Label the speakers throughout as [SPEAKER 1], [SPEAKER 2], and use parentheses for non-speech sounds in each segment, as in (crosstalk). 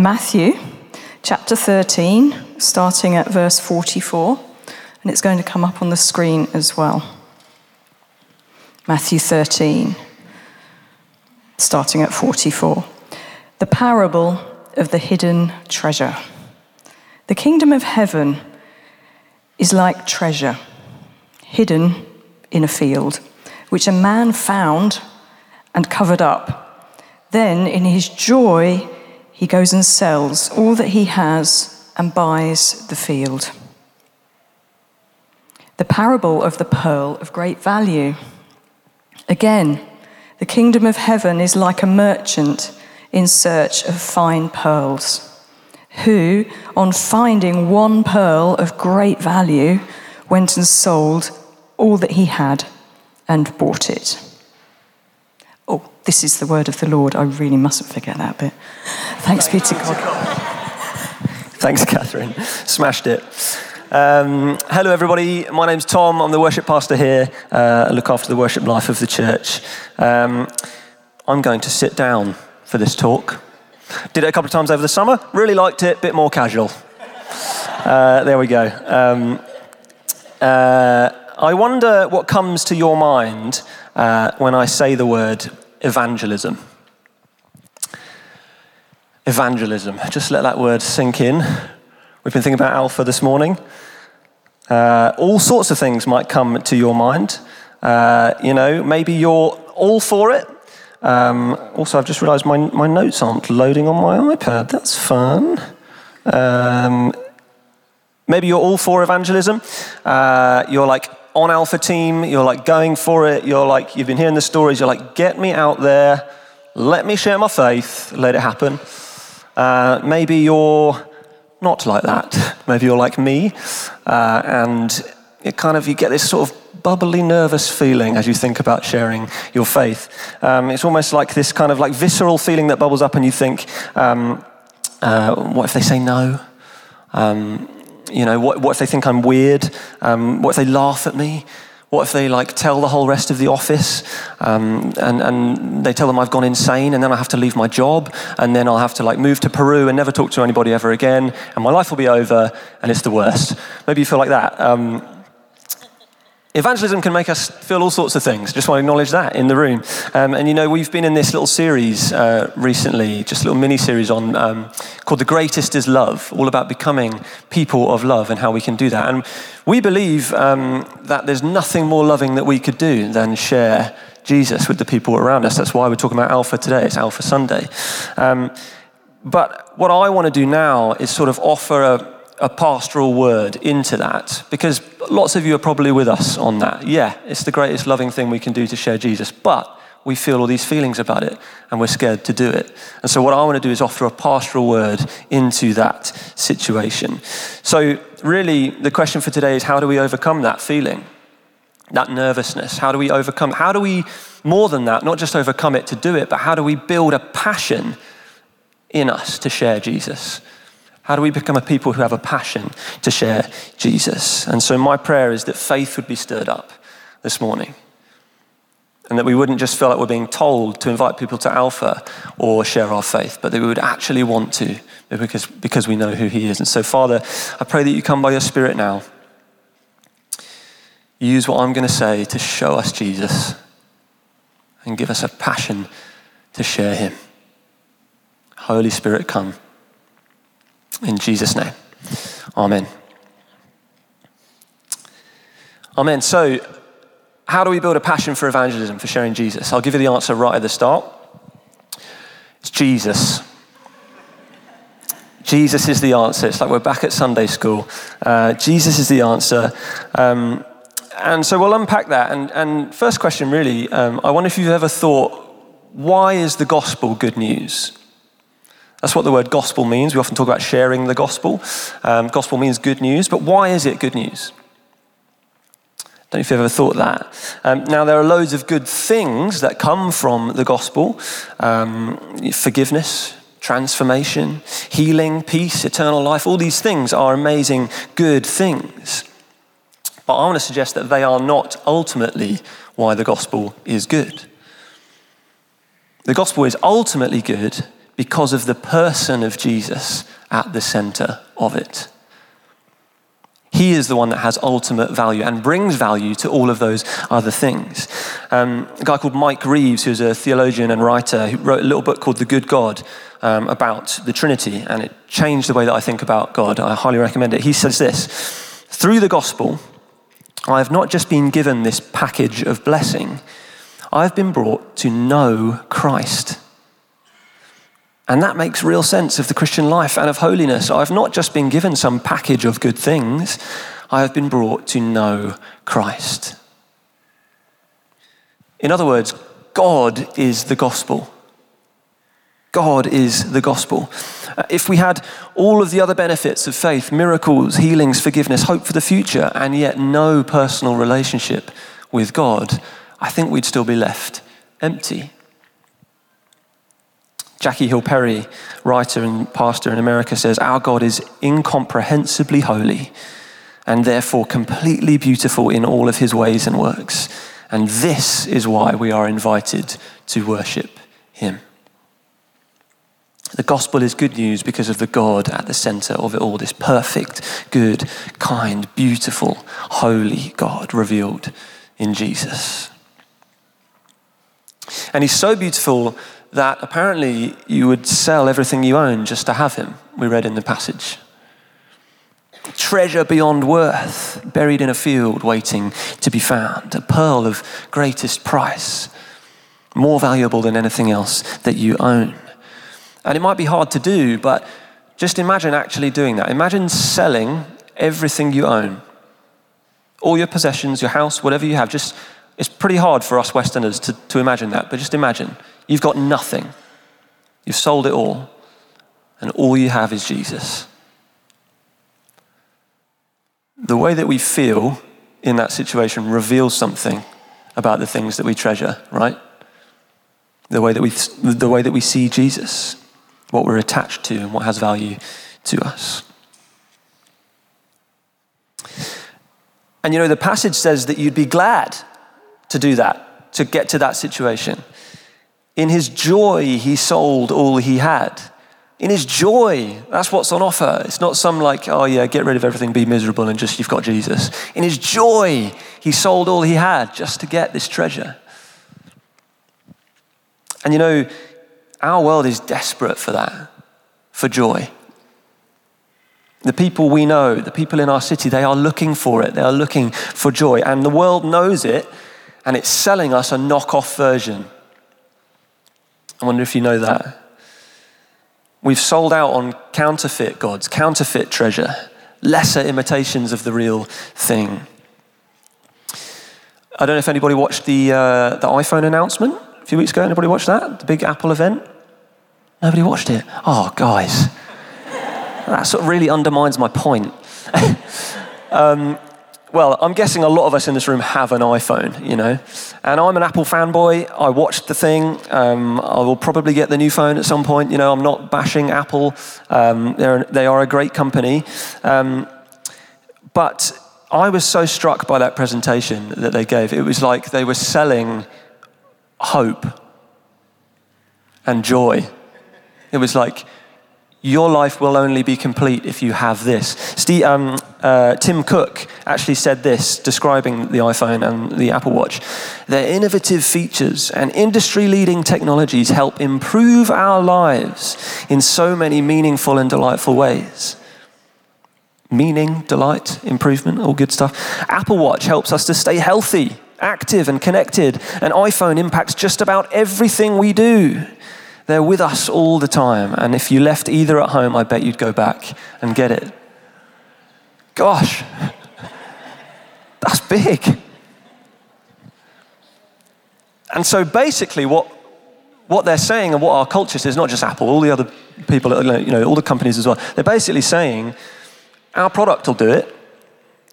[SPEAKER 1] Matthew chapter 13, starting at verse 44, and it's going to come up on the screen as well. Matthew 13, starting at 44. The parable of the hidden treasure. The kingdom of heaven is like treasure hidden in a field, which a man found and covered up. Then, in his joy, he goes and sells all that he has and buys the field. The parable of the pearl of great value. Again, the kingdom of heaven is like a merchant in search of fine pearls, who, on finding one pearl of great value, went and sold all that he had and bought it. Oh, this is the word of the Lord. I really mustn't forget that bit. Thanks to God.
[SPEAKER 2] Thanks, Catherine. Smashed it. Um, hello, everybody. My name's Tom. I'm the worship pastor here. Uh, I look after the worship life of the church. Um, I'm going to sit down for this talk. Did it a couple of times over the summer. Really liked it. Bit more casual. Uh, there we go. Um, uh, I wonder what comes to your mind uh, when I say the word evangelism. Evangelism. Just let that word sink in. We've been thinking about Alpha this morning. Uh, all sorts of things might come to your mind. Uh, you know, maybe you're all for it. Um, also, I've just realised my, my notes aren't loading on my iPad. That's fun. Um, maybe you're all for evangelism. Uh, you're like on Alpha Team, you're like going for it, you're like, you've been hearing the stories, you're like, get me out there, let me share my faith, let it happen. Uh, maybe you're not like that. Maybe you're like me, uh, and it kind of, you get this sort of bubbly, nervous feeling as you think about sharing your faith. Um, it's almost like this kind of like visceral feeling that bubbles up, and you think, um, uh, what if they say no? Um, you know, what, what if they think I'm weird? Um, what if they laugh at me? What if they like tell the whole rest of the office um, and, and they tell them I've gone insane and then I have to leave my job and then I'll have to like move to Peru and never talk to anybody ever again and my life will be over and it's the worst. Maybe you feel like that. Um, Evangelism can make us feel all sorts of things. Just want to acknowledge that in the room. Um, and you know, we've been in this little series uh, recently, just a little mini series on um, called "The Greatest Is Love," all about becoming people of love and how we can do that. And we believe um, that there's nothing more loving that we could do than share Jesus with the people around us. That's why we're talking about Alpha today. It's Alpha Sunday. Um, but what I want to do now is sort of offer a a pastoral word into that because lots of you are probably with us on that. Yeah, it's the greatest loving thing we can do to share Jesus, but we feel all these feelings about it and we're scared to do it. And so, what I want to do is offer a pastoral word into that situation. So, really, the question for today is how do we overcome that feeling, that nervousness? How do we overcome? How do we, more than that, not just overcome it to do it, but how do we build a passion in us to share Jesus? How do we become a people who have a passion to share Jesus? And so, my prayer is that faith would be stirred up this morning. And that we wouldn't just feel like we're being told to invite people to Alpha or share our faith, but that we would actually want to because, because we know who He is. And so, Father, I pray that you come by your Spirit now. Use what I'm going to say to show us Jesus and give us a passion to share Him. Holy Spirit, come. In Jesus' name. Amen. Amen. So, how do we build a passion for evangelism, for sharing Jesus? I'll give you the answer right at the start. It's Jesus. Jesus is the answer. It's like we're back at Sunday school. Uh, Jesus is the answer. Um, and so we'll unpack that. And, and first question, really, um, I wonder if you've ever thought, why is the gospel good news? That's what the word gospel means. We often talk about sharing the gospel. Um, gospel means good news, but why is it good news? Don't know if you've ever thought that. Um, now, there are loads of good things that come from the gospel um, forgiveness, transformation, healing, peace, eternal life. All these things are amazing, good things. But I want to suggest that they are not ultimately why the gospel is good. The gospel is ultimately good because of the person of Jesus at the center of it. He is the one that has ultimate value and brings value to all of those other things. Um, a guy called Mike Reeves, who's a theologian and writer, who wrote a little book called The Good God um, about the Trinity, and it changed the way that I think about God. I highly recommend it. He says this Through the gospel, I have not just been given this package of blessing, I've been brought to know Christ. And that makes real sense of the Christian life and of holiness. I've not just been given some package of good things, I have been brought to know Christ. In other words, God is the gospel. God is the gospel. Uh, if we had all of the other benefits of faith, miracles, healings, forgiveness, hope for the future, and yet no personal relationship with God, I think we'd still be left empty. Jackie Hill Perry, writer and pastor in America, says, Our God is incomprehensibly holy and therefore completely beautiful in all of his ways and works. And this is why we are invited to worship him. The gospel is good news because of the God at the center of it all, this perfect, good, kind, beautiful, holy God revealed in Jesus. And he's so beautiful that apparently you would sell everything you own just to have him, we read in the passage. Treasure beyond worth, buried in a field waiting to be found, a pearl of greatest price, more valuable than anything else that you own. And it might be hard to do, but just imagine actually doing that. Imagine selling everything you own, all your possessions, your house, whatever you have. Just it's pretty hard for us Westerners to, to imagine that, but just imagine You've got nothing. You've sold it all, and all you have is Jesus. The way that we feel in that situation reveals something about the things that we treasure, right? The way that we, the way that we see Jesus, what we're attached to, and what has value to us. And you know, the passage says that you'd be glad to do that, to get to that situation. In his joy, he sold all he had. In his joy, that's what's on offer. It's not some like, oh yeah, get rid of everything, be miserable, and just you've got Jesus. In his joy, he sold all he had just to get this treasure. And you know, our world is desperate for that, for joy. The people we know, the people in our city, they are looking for it. They are looking for joy. And the world knows it, and it's selling us a knockoff version I wonder if you know that. We've sold out on counterfeit gods, counterfeit treasure, lesser imitations of the real thing. I don't know if anybody watched the, uh, the iPhone announcement a few weeks ago. Anybody watched that? The big Apple event? Nobody watched it? Oh, guys. (laughs) that sort of really undermines my point. (laughs) um, well, I'm guessing a lot of us in this room have an iPhone, you know. And I'm an Apple fanboy. I watched the thing. Um, I will probably get the new phone at some point. You know, I'm not bashing Apple. Um, they're, they are a great company. Um, but I was so struck by that presentation that they gave. It was like they were selling hope and joy. It was like, your life will only be complete if you have this. Steve, um, uh, Tim Cook actually said this, describing the iPhone and the Apple Watch. Their innovative features and industry leading technologies help improve our lives in so many meaningful and delightful ways. Meaning, delight, improvement, all good stuff. Apple Watch helps us to stay healthy, active, and connected. An iPhone impacts just about everything we do. They're with us all the time. And if you left either at home, I bet you'd go back and get it. Gosh, (laughs) that's big. And so basically, what, what they're saying and what our culture says, not just Apple, all the other people, you know, all the companies as well, they're basically saying, our product will do it.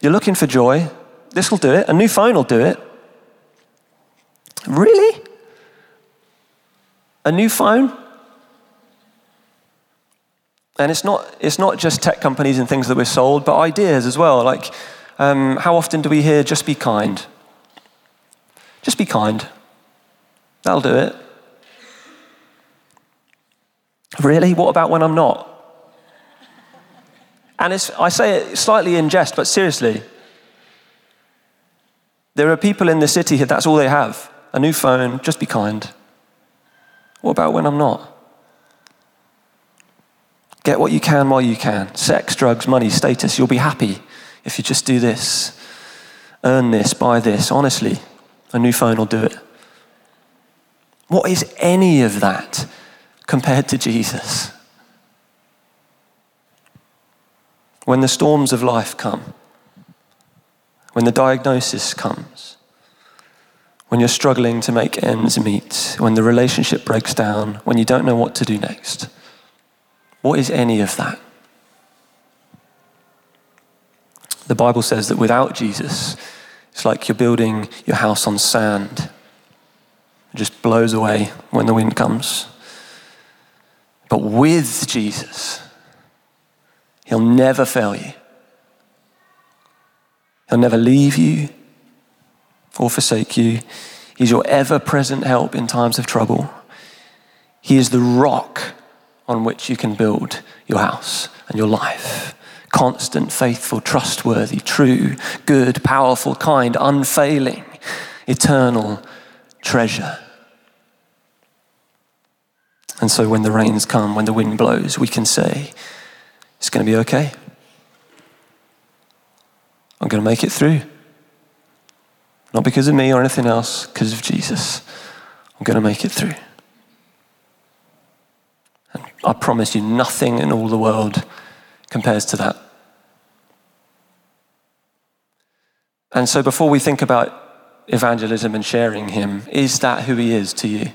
[SPEAKER 2] You're looking for joy. This will do it. A new phone will do it. Really? A new phone. And it's not, it's not just tech companies and things that we're sold, but ideas as well. Like, um, how often do we hear, just be kind? Just be kind. That'll do it. Really? What about when I'm not? And I say it slightly in jest, but seriously, there are people in the city that's all they have a new phone, just be kind. What about when I'm not? Get what you can while you can. Sex, drugs, money, status. You'll be happy if you just do this. Earn this, buy this. Honestly, a new phone will do it. What is any of that compared to Jesus? When the storms of life come, when the diagnosis comes, when you're struggling to make ends meet, when the relationship breaks down, when you don't know what to do next. What is any of that? The Bible says that without Jesus, it's like you're building your house on sand. It just blows away when the wind comes. But with Jesus, He'll never fail you. He'll never leave you or forsake you. He's your ever present help in times of trouble. He is the rock on which you can build your house and your life. Constant, faithful, trustworthy, true, good, powerful, kind, unfailing, eternal treasure. And so when the rains come, when the wind blows, we can say, It's going to be okay. I'm going to make it through. Not because of me or anything else, because of Jesus. I'm going to make it through. And I promise you, nothing in all the world compares to that. And so, before we think about evangelism and sharing Him, is that who He is to you?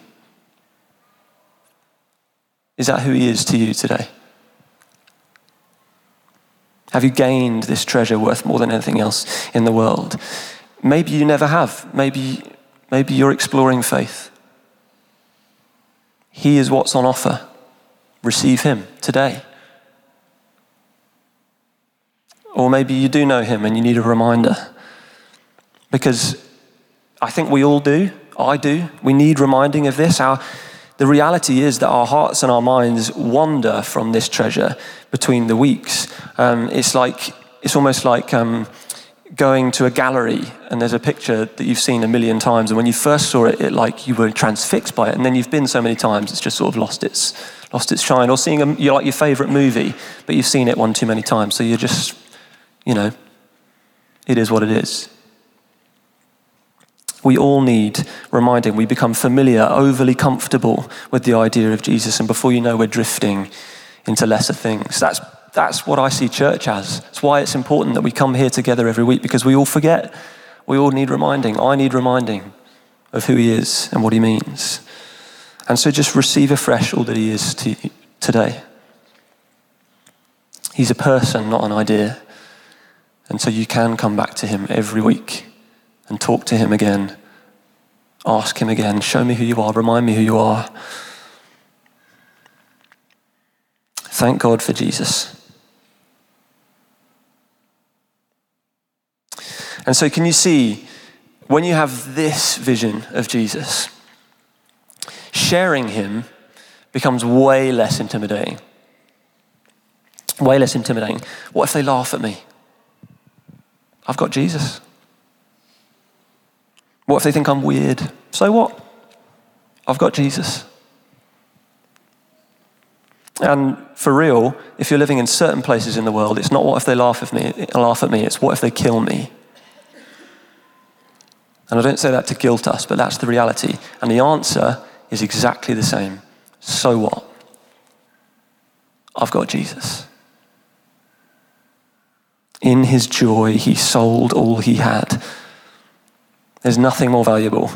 [SPEAKER 2] Is that who He is to you today? Have you gained this treasure worth more than anything else in the world? Maybe you never have. Maybe, maybe you're exploring faith. He is what's on offer. Receive Him today. Or maybe you do know Him and you need a reminder. Because I think we all do. I do. We need reminding of this. Our, the reality is that our hearts and our minds wander from this treasure between the weeks. Um, it's like, it's almost like um, going to a gallery and there's a picture that you've seen a million times, and when you first saw it, it like you were transfixed by it, and then you've been so many times, it's just sort of lost its lost its shine. Or seeing a, you like your favourite movie, but you've seen it one too many times, so you're just, you know, it is what it is. We all need reminding. We become familiar, overly comfortable with the idea of Jesus, and before you know, we're drifting into lesser things. That's that's what I see church as. It's why it's important that we come here together every week because we all forget. We all need reminding. I need reminding of who He is and what He means. And so just receive afresh all that He is to today. He's a person, not an idea. And so you can come back to Him every week and talk to Him again. Ask Him again, show me who you are, remind me who you are. Thank God for Jesus. And so, can you see when you have this vision of Jesus, sharing him becomes way less intimidating? Way less intimidating. What if they laugh at me? I've got Jesus. What if they think I'm weird? So what? I've got Jesus. And for real, if you're living in certain places in the world, it's not what if they laugh at me, laugh at me, it's what if they kill me. And I don't say that to guilt us, but that's the reality. And the answer is exactly the same. So what? I've got Jesus. In his joy, he sold all he had. There's nothing more valuable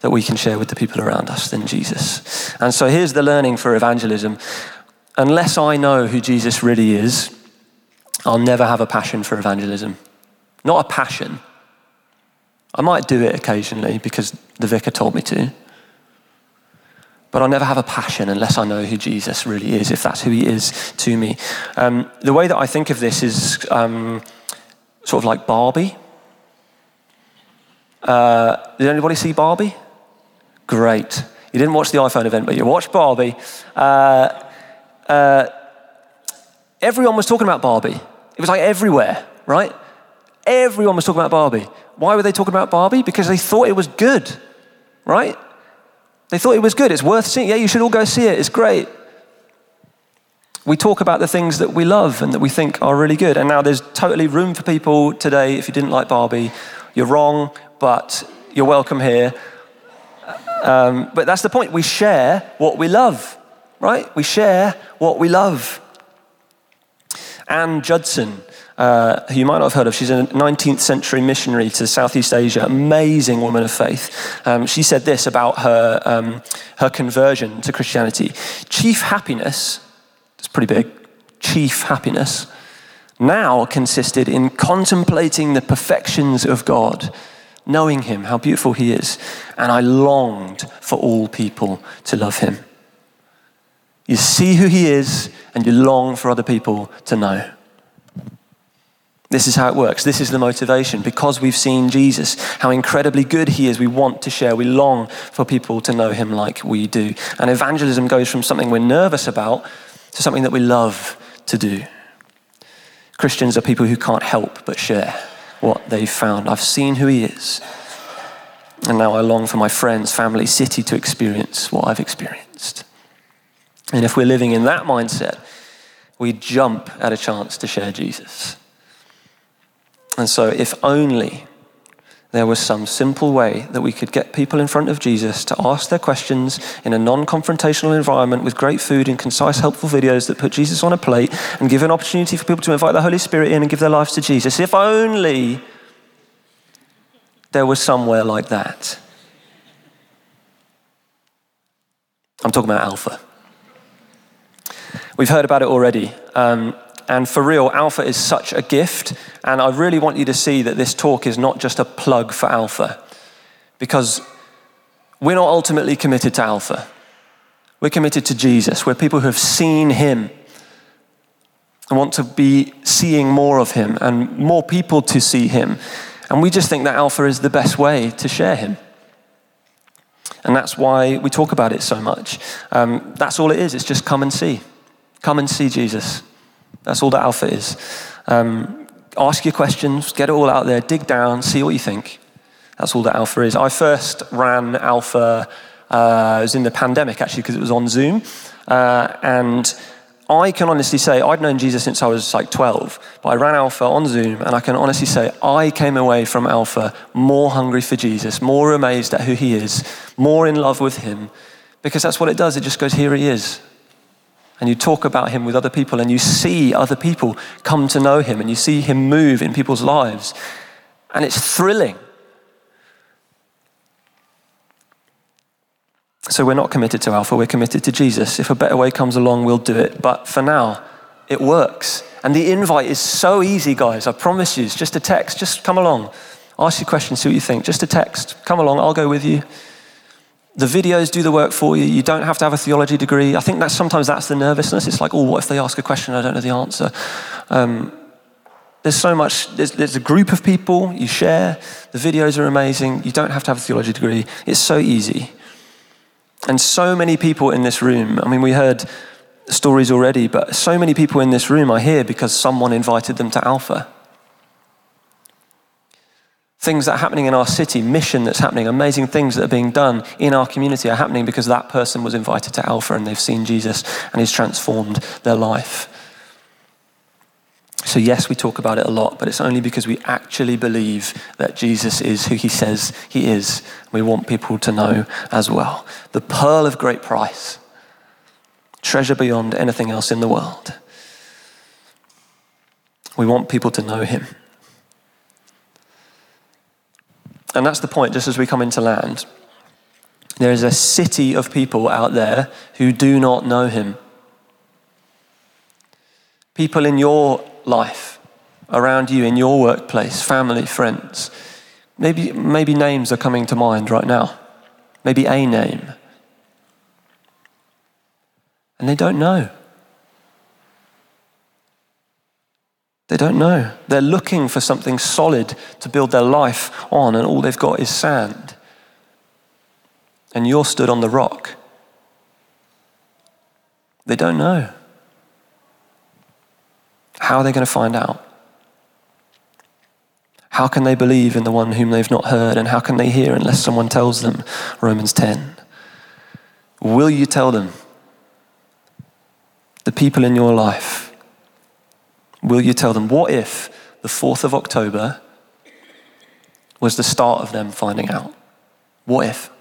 [SPEAKER 2] that we can share with the people around us than Jesus. And so here's the learning for evangelism. Unless I know who Jesus really is, I'll never have a passion for evangelism. Not a passion, I might do it occasionally because the vicar told me to. But I'll never have a passion unless I know who Jesus really is, if that's who he is to me. Um, the way that I think of this is um, sort of like Barbie. Uh, did anybody see Barbie? Great. You didn't watch the iPhone event, but you watched Barbie. Uh, uh, everyone was talking about Barbie. It was like everywhere, right? Everyone was talking about Barbie. Why were they talking about Barbie? Because they thought it was good, right? They thought it was good. It's worth seeing. Yeah, you should all go see it. It's great. We talk about the things that we love and that we think are really good. And now there's totally room for people today. If you didn't like Barbie, you're wrong, but you're welcome here. Um, but that's the point. We share what we love, right? We share what we love. Anne Judson, uh, who you might not have heard of, she's a 19th century missionary to Southeast Asia, amazing woman of faith. Um, she said this about her, um, her conversion to Christianity Chief happiness, it's pretty big, chief happiness, now consisted in contemplating the perfections of God knowing him, how beautiful he is. And I longed for all people to love him. You see who he is, and you long for other people to know. This is how it works. This is the motivation. Because we've seen Jesus, how incredibly good he is, we want to share. We long for people to know him like we do. And evangelism goes from something we're nervous about to something that we love to do. Christians are people who can't help but share what they've found. I've seen who He is. And now I long for my friends, family, city to experience what I've experienced. And if we're living in that mindset, we jump at a chance to share Jesus. And so, if only there was some simple way that we could get people in front of Jesus to ask their questions in a non confrontational environment with great food and concise, helpful videos that put Jesus on a plate and give an opportunity for people to invite the Holy Spirit in and give their lives to Jesus. If only there was somewhere like that. I'm talking about Alpha. We've heard about it already. Um, and for real, Alpha is such a gift. And I really want you to see that this talk is not just a plug for Alpha, because we're not ultimately committed to Alpha. We're committed to Jesus. We're people who have seen Him and want to be seeing more of Him and more people to see Him. And we just think that Alpha is the best way to share Him. And that's why we talk about it so much. Um, that's all it is. It's just come and see. Come and see Jesus. That's all that Alpha is. Um, ask your questions, get it all out there, dig down, see what you think. That's all that Alpha is. I first ran Alpha, uh, it was in the pandemic actually, because it was on Zoom. Uh, and I can honestly say, I'd known Jesus since I was like 12, but I ran Alpha on Zoom, and I can honestly say, I came away from Alpha more hungry for Jesus, more amazed at who he is, more in love with him, because that's what it does. It just goes, here he is and you talk about him with other people and you see other people come to know him and you see him move in people's lives. And it's thrilling. So we're not committed to Alpha, we're committed to Jesus. If a better way comes along, we'll do it. But for now, it works. And the invite is so easy, guys. I promise you. It's just a text. Just come along. Ask your questions, see what you think. Just a text. Come along, I'll go with you. The videos do the work for you. You don't have to have a theology degree. I think that sometimes that's the nervousness. It's like, oh, what if they ask a question I don't know the answer? Um, there's so much, there's, there's, a group of people, you share, the videos are amazing, you don't have to have a theology degree. It's so easy. And so many people in this room, I mean, we heard stories already, but so many people in this room are here because someone invited them to Alpha things that are happening in our city, mission that's happening, amazing things that are being done in our community are happening because that person was invited to Alpha and they've seen Jesus and he's transformed their life. So, yes, we talk about it a lot, but it's only because we actually believe that Jesus is who he says he is. We want people to know as well. The pearl of great price, treasure beyond anything else in the world. We want people to know him. And that's the point, just as we come into land. There is a city of people out there who do not know him. People in your life, around you, in your workplace, family, friends. Maybe, maybe names are coming to mind right now. Maybe a name. And they don't know. They don't know. They're looking for something solid to build their life on, and all they've got is sand. And you're stood on the rock. They don't know. How are they going to find out? How can they believe in the one whom they've not heard? And how can they hear unless someone tells them? Romans 10. Will you tell them? The people in your life. Will you tell them? What if the 4th of October was the start of them finding out? What if?